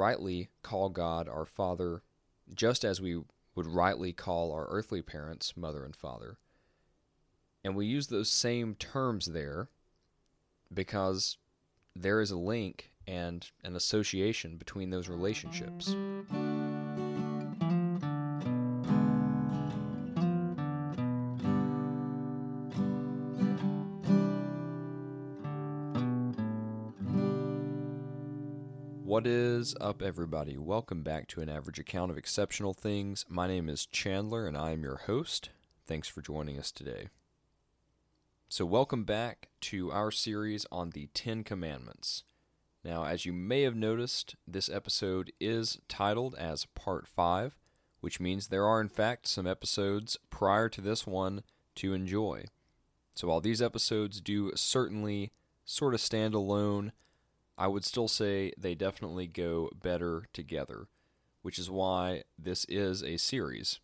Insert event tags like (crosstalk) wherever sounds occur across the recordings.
rightly call God our Father, just as we would rightly call our earthly parents mother and father. And we use those same terms there because there is a link and an association between those relationships. Is up, everybody? Welcome back to an average account of exceptional things. My name is Chandler and I am your host. Thanks for joining us today. So, welcome back to our series on the Ten Commandments. Now, as you may have noticed, this episode is titled as Part 5, which means there are, in fact, some episodes prior to this one to enjoy. So, while these episodes do certainly sort of stand alone, I would still say they definitely go better together, which is why this is a series.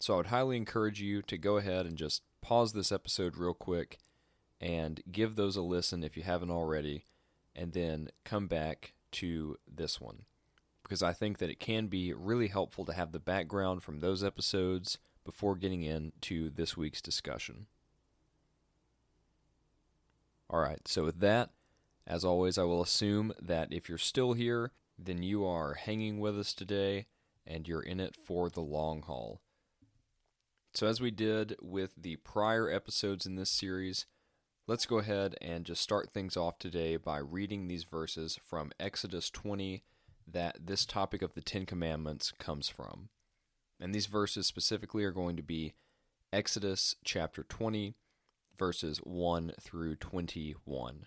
So I would highly encourage you to go ahead and just pause this episode real quick and give those a listen if you haven't already, and then come back to this one. Because I think that it can be really helpful to have the background from those episodes before getting into this week's discussion. All right, so with that, as always, I will assume that if you're still here, then you are hanging with us today and you're in it for the long haul. So, as we did with the prior episodes in this series, let's go ahead and just start things off today by reading these verses from Exodus 20 that this topic of the Ten Commandments comes from. And these verses specifically are going to be Exodus chapter 20, verses 1 through 21.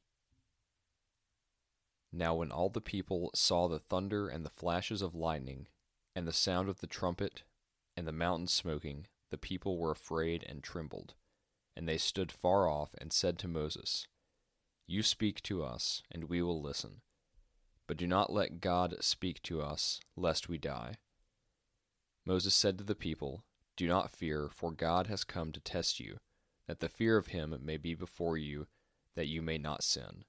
Now, when all the people saw the thunder and the flashes of lightning, and the sound of the trumpet, and the mountain smoking, the people were afraid and trembled. And they stood far off and said to Moses, You speak to us, and we will listen. But do not let God speak to us, lest we die. Moses said to the people, Do not fear, for God has come to test you, that the fear of him may be before you, that you may not sin.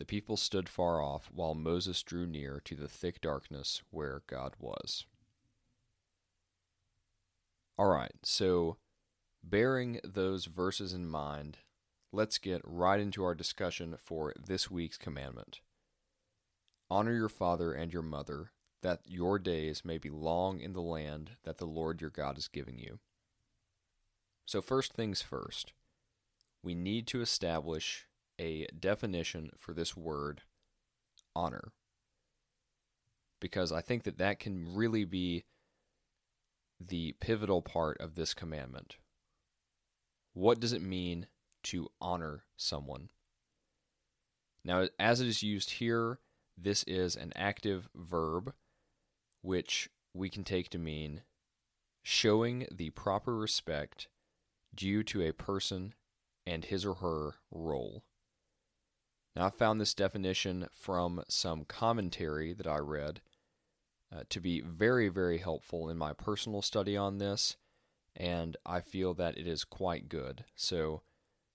The people stood far off, while Moses drew near to the thick darkness where God was. All right, so bearing those verses in mind, let's get right into our discussion for this week's commandment. Honor your father and your mother, that your days may be long in the land that the Lord your God is giving you. So, first things first, we need to establish a definition for this word, honor. because I think that that can really be the pivotal part of this commandment. What does it mean to honor someone? Now, as it is used here, this is an active verb, which we can take to mean showing the proper respect due to a person and his or her role. Now, I found this definition from some commentary that I read uh, to be very, very helpful in my personal study on this, and I feel that it is quite good. So,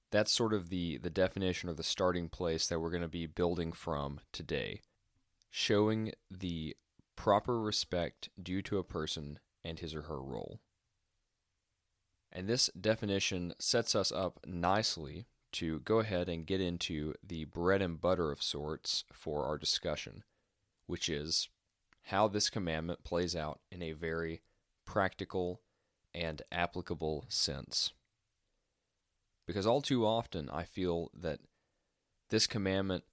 that's sort of the, the definition or the starting place that we're going to be building from today. Showing the proper respect due to a person and his or her role. And this definition sets us up nicely to go ahead and get into the bread and butter of sorts for our discussion, which is how this commandment plays out in a very practical and applicable sense. Because all too often I feel that this commandment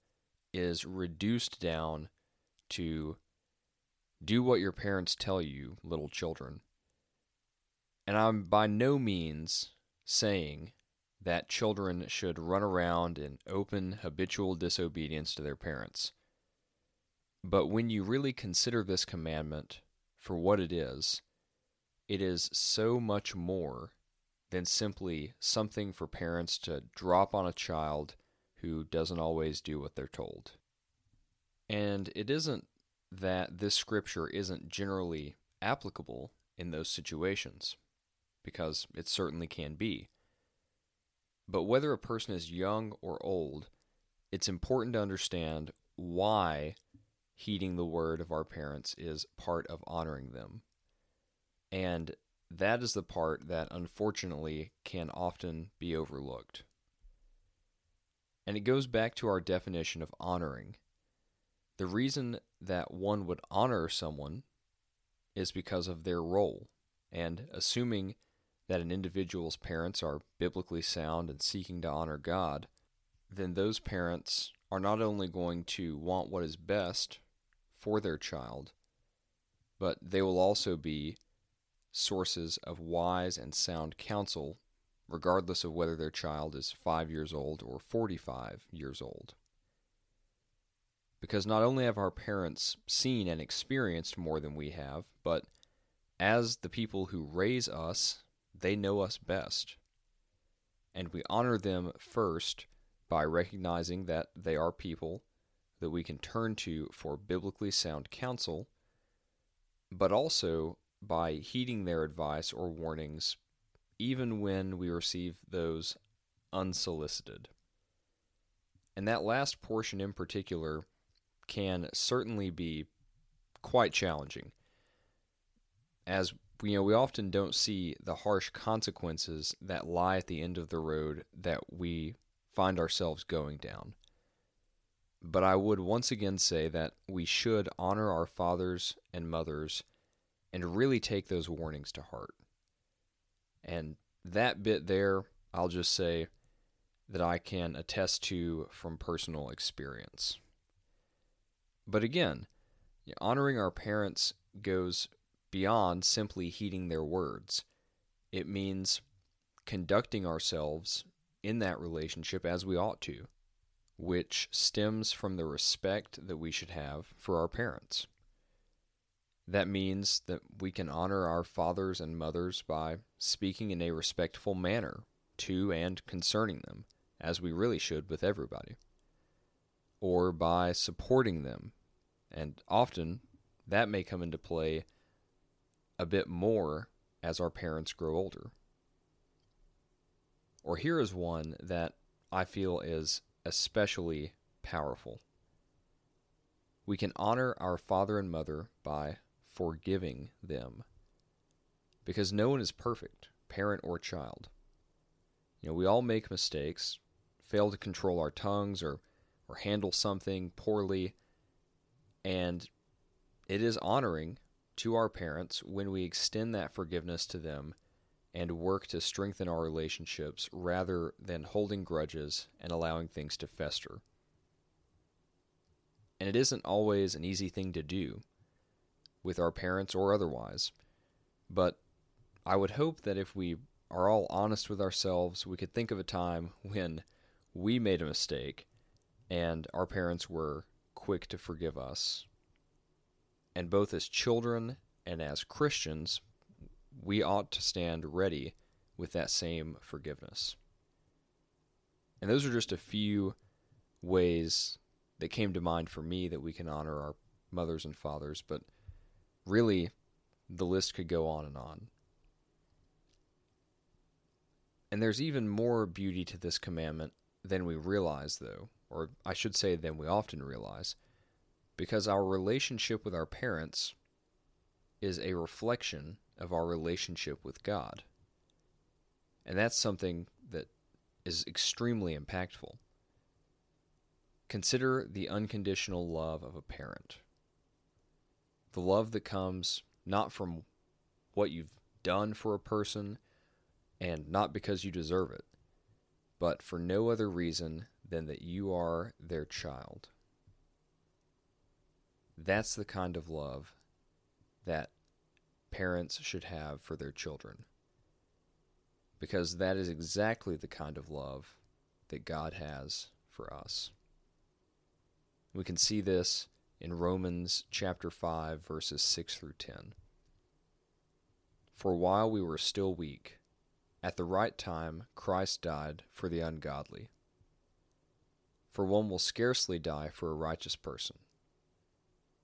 is reduced down to do what your parents tell you, little children. And I'm by no means saying that children should run around in open, habitual disobedience to their parents. But when you really consider this commandment for what it is, it is so much more than simply something for parents to drop on a child who doesn't always do what they're told. And it isn't that this scripture isn't generally applicable in those situations, because it certainly can be. But whether a person is young or old, it's important to understand why heeding the word of our parents is part of honoring them. And that is the part that unfortunately can often be overlooked. And it goes back to our definition of honoring. The reason that one would honor someone is because of their role, and assuming that an individual's parents are biblically sound and seeking to honor God, then those parents are not only going to want what is best for their child, but they will also be sources of wise and sound counsel, regardless of whether their child is five years old or 45 years old. Because not only have our parents seen and experienced more than we have, but as the people who raise us they know us best. And we honor them first by recognizing that they are people that we can turn to for biblically sound counsel, but also by heeding their advice or warnings, even when we receive those unsolicited. And that last portion in particular can certainly be quite challenging, as you know, we often don't see the harsh consequences that lie at the end of the road that we find ourselves going down. But I would once again say that we should honor our fathers and mothers and really take those warnings to heart. And that bit there, I'll just say that I can attest to from personal experience. But again, honoring our parents goes beyond simply heeding their words. It means conducting ourselves in that relationship as we ought to, which stems from the respect that we should have for our parents. That means that we can honor our fathers and mothers by speaking in a respectful manner to and concerning them, as we really should with everybody, or by supporting them. And often that may come into play a bit more as our parents grow older. Or here is one that I feel is especially powerful. We can honor our father and mother by forgiving them. Because no one is perfect, parent or child. You know, we all make mistakes, fail to control our tongues or or handle something poorly, and it is honoring to our parents when we extend that forgiveness to them and work to strengthen our relationships rather than holding grudges and allowing things to fester. And it isn't always an easy thing to do, with our parents or otherwise. But I would hope that if we are all honest with ourselves, we could think of a time (laughs) when we made a mistake and our parents were quick to forgive us. And both as children and as Christians, we ought to stand ready with that same forgiveness. And those are just a few ways that came to mind for me that we can honor our mothers and fathers, but really the list could go on and on. And there's even more beauty to this commandment than we realize, though, or I should say, than we often realize, because our relationship with our parents is a reflection of our relationship with God. And that's something that is extremely impactful. Consider the unconditional love of a parent. The love that comes not from what you've done for a person and not because you deserve it, but for no other reason than that you are their child. That's the kind of love that parents should have for their children. Because that is exactly the kind of love that God has for us. We can see this in Romans chapter 5 verses 6 through 10. For while we were still weak, at the right time Christ died for the ungodly. For one will scarcely die for a righteous person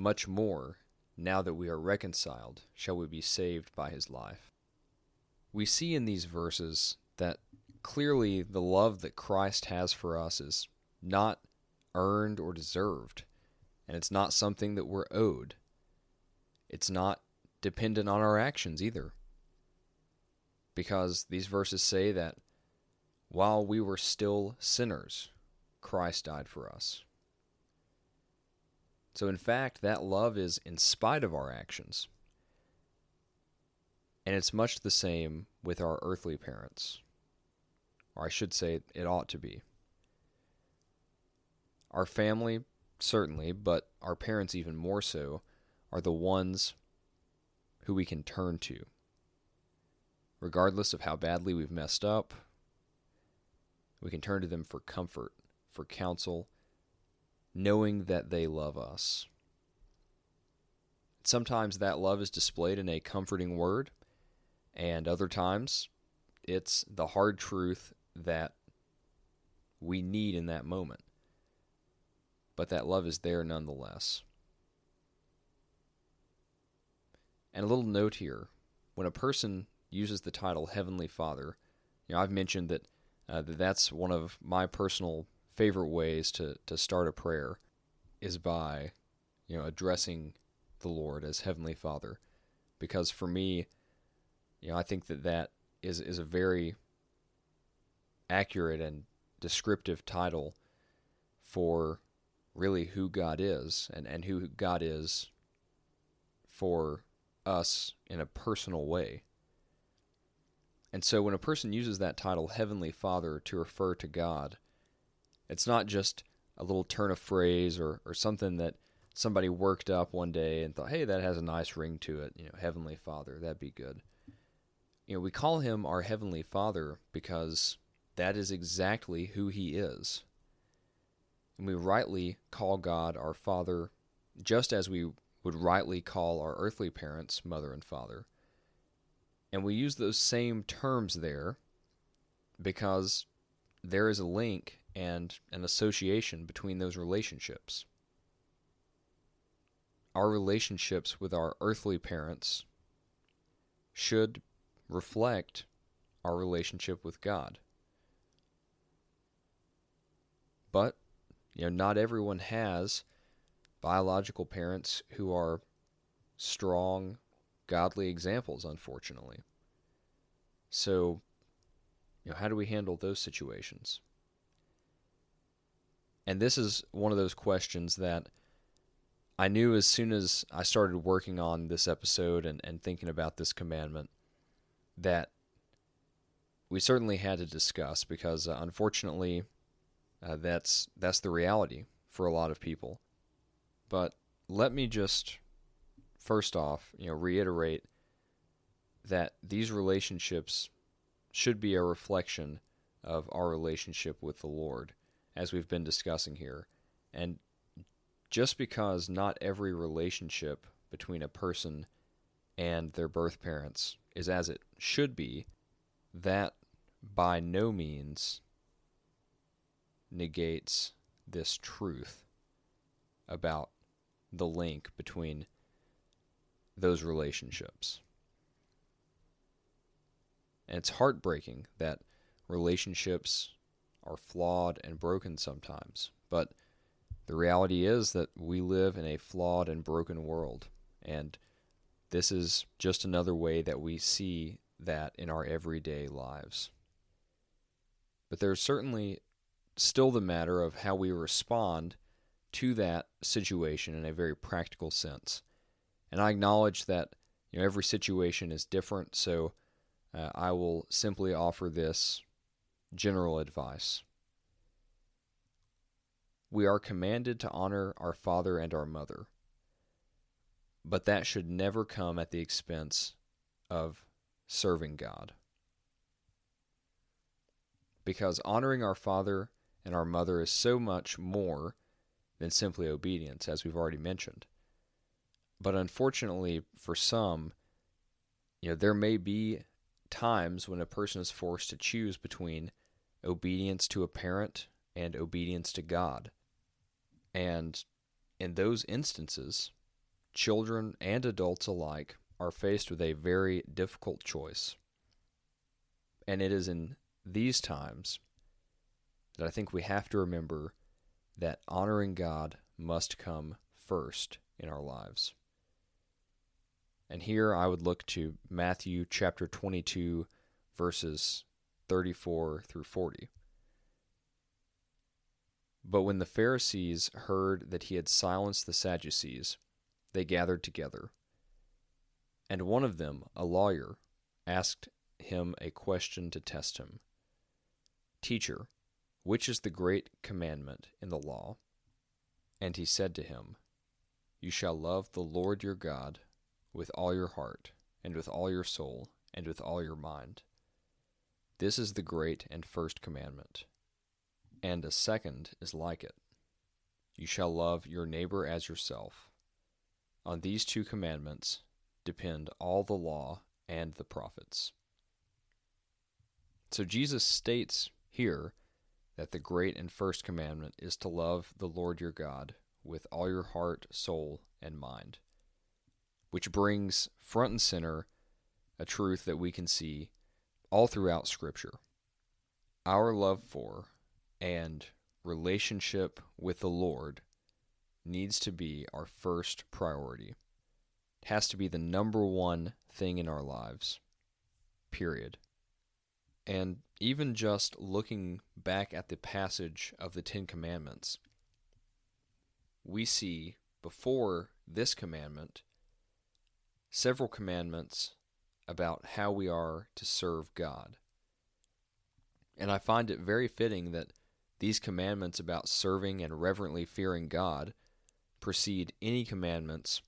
much more, now that we are reconciled, shall we be saved by his life. We see in these verses that clearly the love that Christ has for us is not earned or deserved, and it's not something that we're owed. It's not dependent on our actions either. Because these verses say that while we were still sinners, Christ died for us. So, in fact, that love is in spite of our actions. And it's much the same with our earthly parents. Or I should say, it ought to be. Our family, certainly, but our parents even more so, are the ones who we can turn to. Regardless of how badly we've messed up, we can turn to them for comfort, for counsel, knowing that they love us. Sometimes that love is displayed in a comforting word, and other times it's the hard truth that we need in that moment. But that love is there nonetheless. And a little note here when a person uses the title Heavenly Father, you know, I've mentioned that, uh, that that's one of my personal favorite ways to, to start a prayer is by, you know, addressing the Lord as Heavenly Father. Because for me, you know, I think that that is, is a very accurate and descriptive title for really who God is and, and who God is for us in a personal way. And so when a person uses that title, Heavenly Father, to refer to God, it's not just a little turn of phrase or, or something that somebody worked up one day and thought, hey, that has a nice ring to it. You know, Heavenly Father, that'd be good. You know, we call him our Heavenly Father because that is exactly who he is. And we rightly call God our Father just as we would rightly call our earthly parents mother and father. And we use those same terms there because there is a link and an association between those relationships. Our relationships with our earthly parents should reflect our relationship with God. But, you know, not everyone has biological parents who are strong, godly examples, unfortunately. So, you know, how do we handle those situations? And this is one of those questions that I knew as soon as I started working on this episode and, and thinking about this commandment that we certainly had to discuss because uh, unfortunately uh, that's that's the reality for a lot of people. But let me just first off, you know, reiterate that these relationships should be a reflection of our relationship with the Lord as we've been discussing here. And just because not every relationship between a person and their birth parents is as it should be, that by no means negates this truth about the link between those relationships. And it's heartbreaking that relationships are flawed and broken sometimes. But the reality is that we live in a flawed and broken world. And this is just another way that we see that in our everyday lives. But there's certainly still the matter of how we respond to that situation in a very practical sense. And I acknowledge that you know every situation is different, so uh, I will simply offer this general advice. We are commanded to honor our father and our mother, but that should never come at the expense of serving God. Because honoring our father and our mother is so much more than simply obedience, as we've already mentioned. But unfortunately, for some, you know, there may be times when a person is forced to choose between obedience to a parent and obedience to God. And in those instances, children and adults alike are faced with a very difficult choice. And it is in these times that I think we have to remember that honoring God must come first in our lives. And here I would look to Matthew chapter 22, verses 34 through 40. But when the Pharisees heard that he had silenced the Sadducees, they gathered together. And one of them, a lawyer, asked him a question to test him Teacher, which is the great commandment in the law? And he said to him, You shall love the Lord your God with all your heart, and with all your soul, and with all your mind. This is the great and first commandment. And a second is like it You shall love your neighbor as yourself. On these two commandments depend all the law and the prophets. So Jesus states here that the great and first commandment is to love the Lord your God with all your heart, soul, and mind which brings front and center a truth that we can see all throughout Scripture. Our love for and relationship with the Lord needs to be our first priority. It has to be the number one thing in our lives. Period. And even just looking back at the passage of the Ten Commandments, we see before this commandment several commandments about how we are to serve God. And I find it very fitting that these commandments about serving and reverently fearing God precede any commandments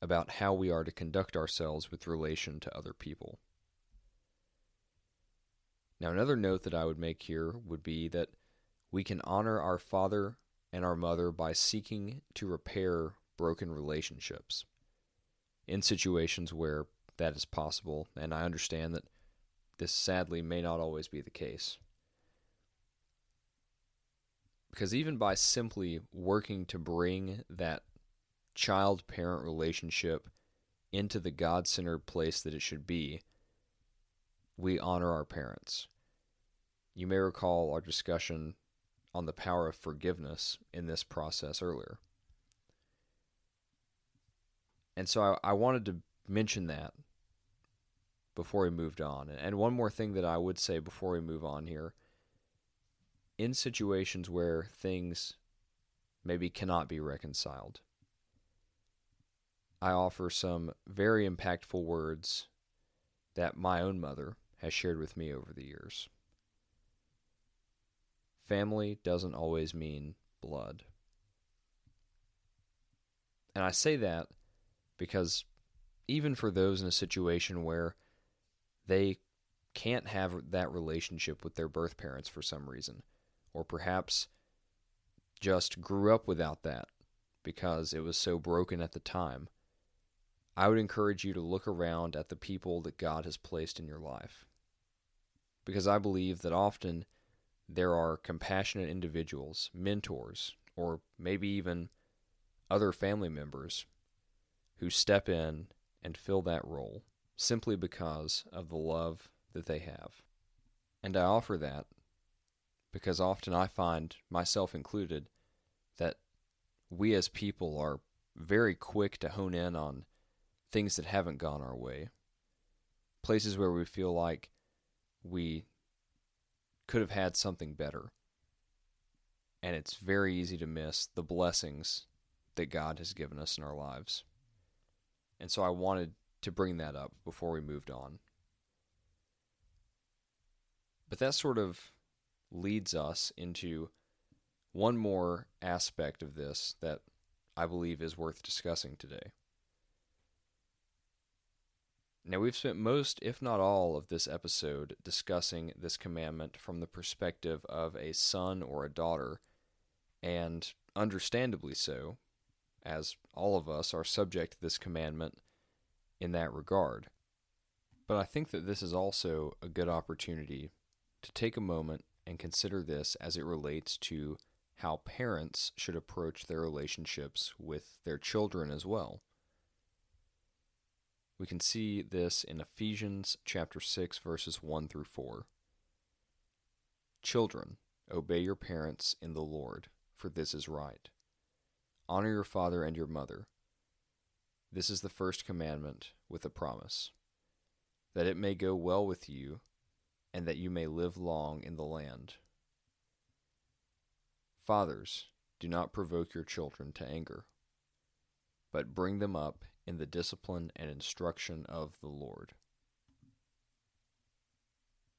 about how we are to conduct ourselves with relation to other people. Now, another note that I would make here would be that we can honor our father and our mother by seeking to repair broken relationships in situations where that is possible, and I understand that this sadly may not always be the case. Because even by simply working to bring that child parent relationship into the God centered place that it should be, we honor our parents. You may recall our discussion on the power of forgiveness in this process earlier. And so I, I wanted to mention that before we moved on. And one more thing that I would say before we move on here in situations where things maybe cannot be reconciled, I offer some very impactful words that my own mother has shared with me over the years. Family doesn't always mean blood. And I say that because even for those in a situation where they can't have that relationship with their birth parents for some reason, or perhaps just grew up without that because it was so broken at the time, I would encourage you to look around at the people that God has placed in your life. Because I believe that often there are compassionate individuals, mentors, or maybe even other family members who step in and fill that role simply because of the love that they have. And I offer that because often I find, myself included, that we as people are very quick to hone in on things that haven't gone our way, places where we feel like we could have had something better. And it's very easy to miss the blessings that God has given us in our lives. And so I wanted to bring that up before we moved on. But that sort of leads us into one more aspect of this that I believe is worth discussing today. Now, we've spent most, if not all, of this episode discussing this commandment from the perspective of a son or a daughter, and understandably so, as all of us are subject to this commandment in that regard. But I think that this is also a good opportunity to take a moment and consider this as it relates to how parents should approach their relationships with their children as well. We can see this in Ephesians chapter 6 verses 1 through 4. Children, obey your parents in the Lord, for this is right. Honor your father and your mother. This is the first commandment with a promise, that it may go well with you and that you may live long in the land. Fathers, do not provoke your children to anger, but bring them up in the discipline and instruction of the Lord.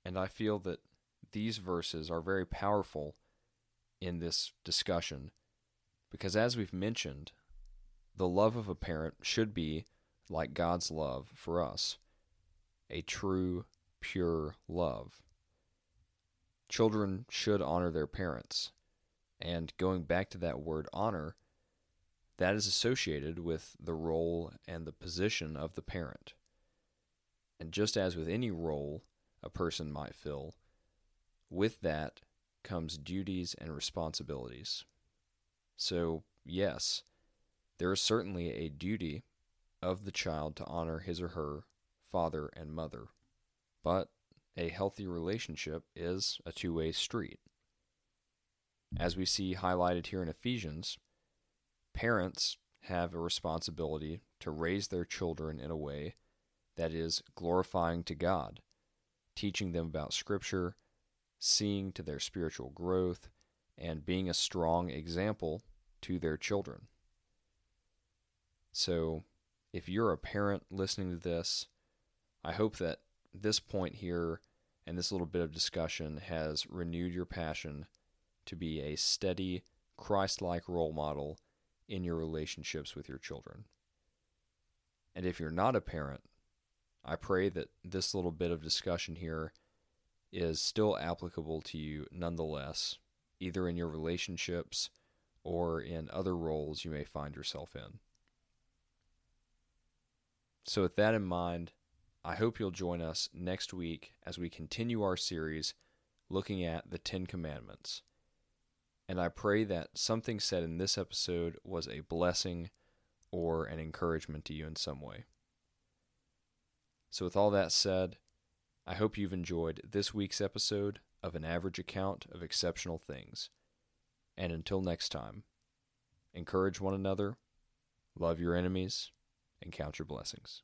And I feel that these verses are very powerful in this discussion because, as we've mentioned, the love of a parent should be like God's love for us a true, pure love. Children should honor their parents. And going back to that word honor, that is associated with the role and the position of the parent. And just as with any role a person might fill, with that comes duties and responsibilities. So, yes, there is certainly a duty of the child to honor his or her father and mother, but a healthy relationship is a two way street. As we see highlighted here in Ephesians, parents have a responsibility to raise their children in a way that is glorifying to God, teaching them about Scripture, seeing to their spiritual growth, and being a strong example to their children. So, if you're a parent listening to this, I hope that this point here and this little bit of discussion has renewed your passion to be a steady, Christ like role model in your relationships with your children. And if you're not a parent, I pray that this little bit of discussion here is still applicable to you nonetheless, either in your relationships or in other roles you may find yourself in. So, with that in mind, I hope you'll join us next week as we continue our series looking at the Ten Commandments and I pray that something said in this episode was a blessing or an encouragement to you in some way. So, with all that said, I hope you've enjoyed this week's episode of An Average Account of Exceptional Things. And until next time, encourage one another, love your enemies, and count your blessings.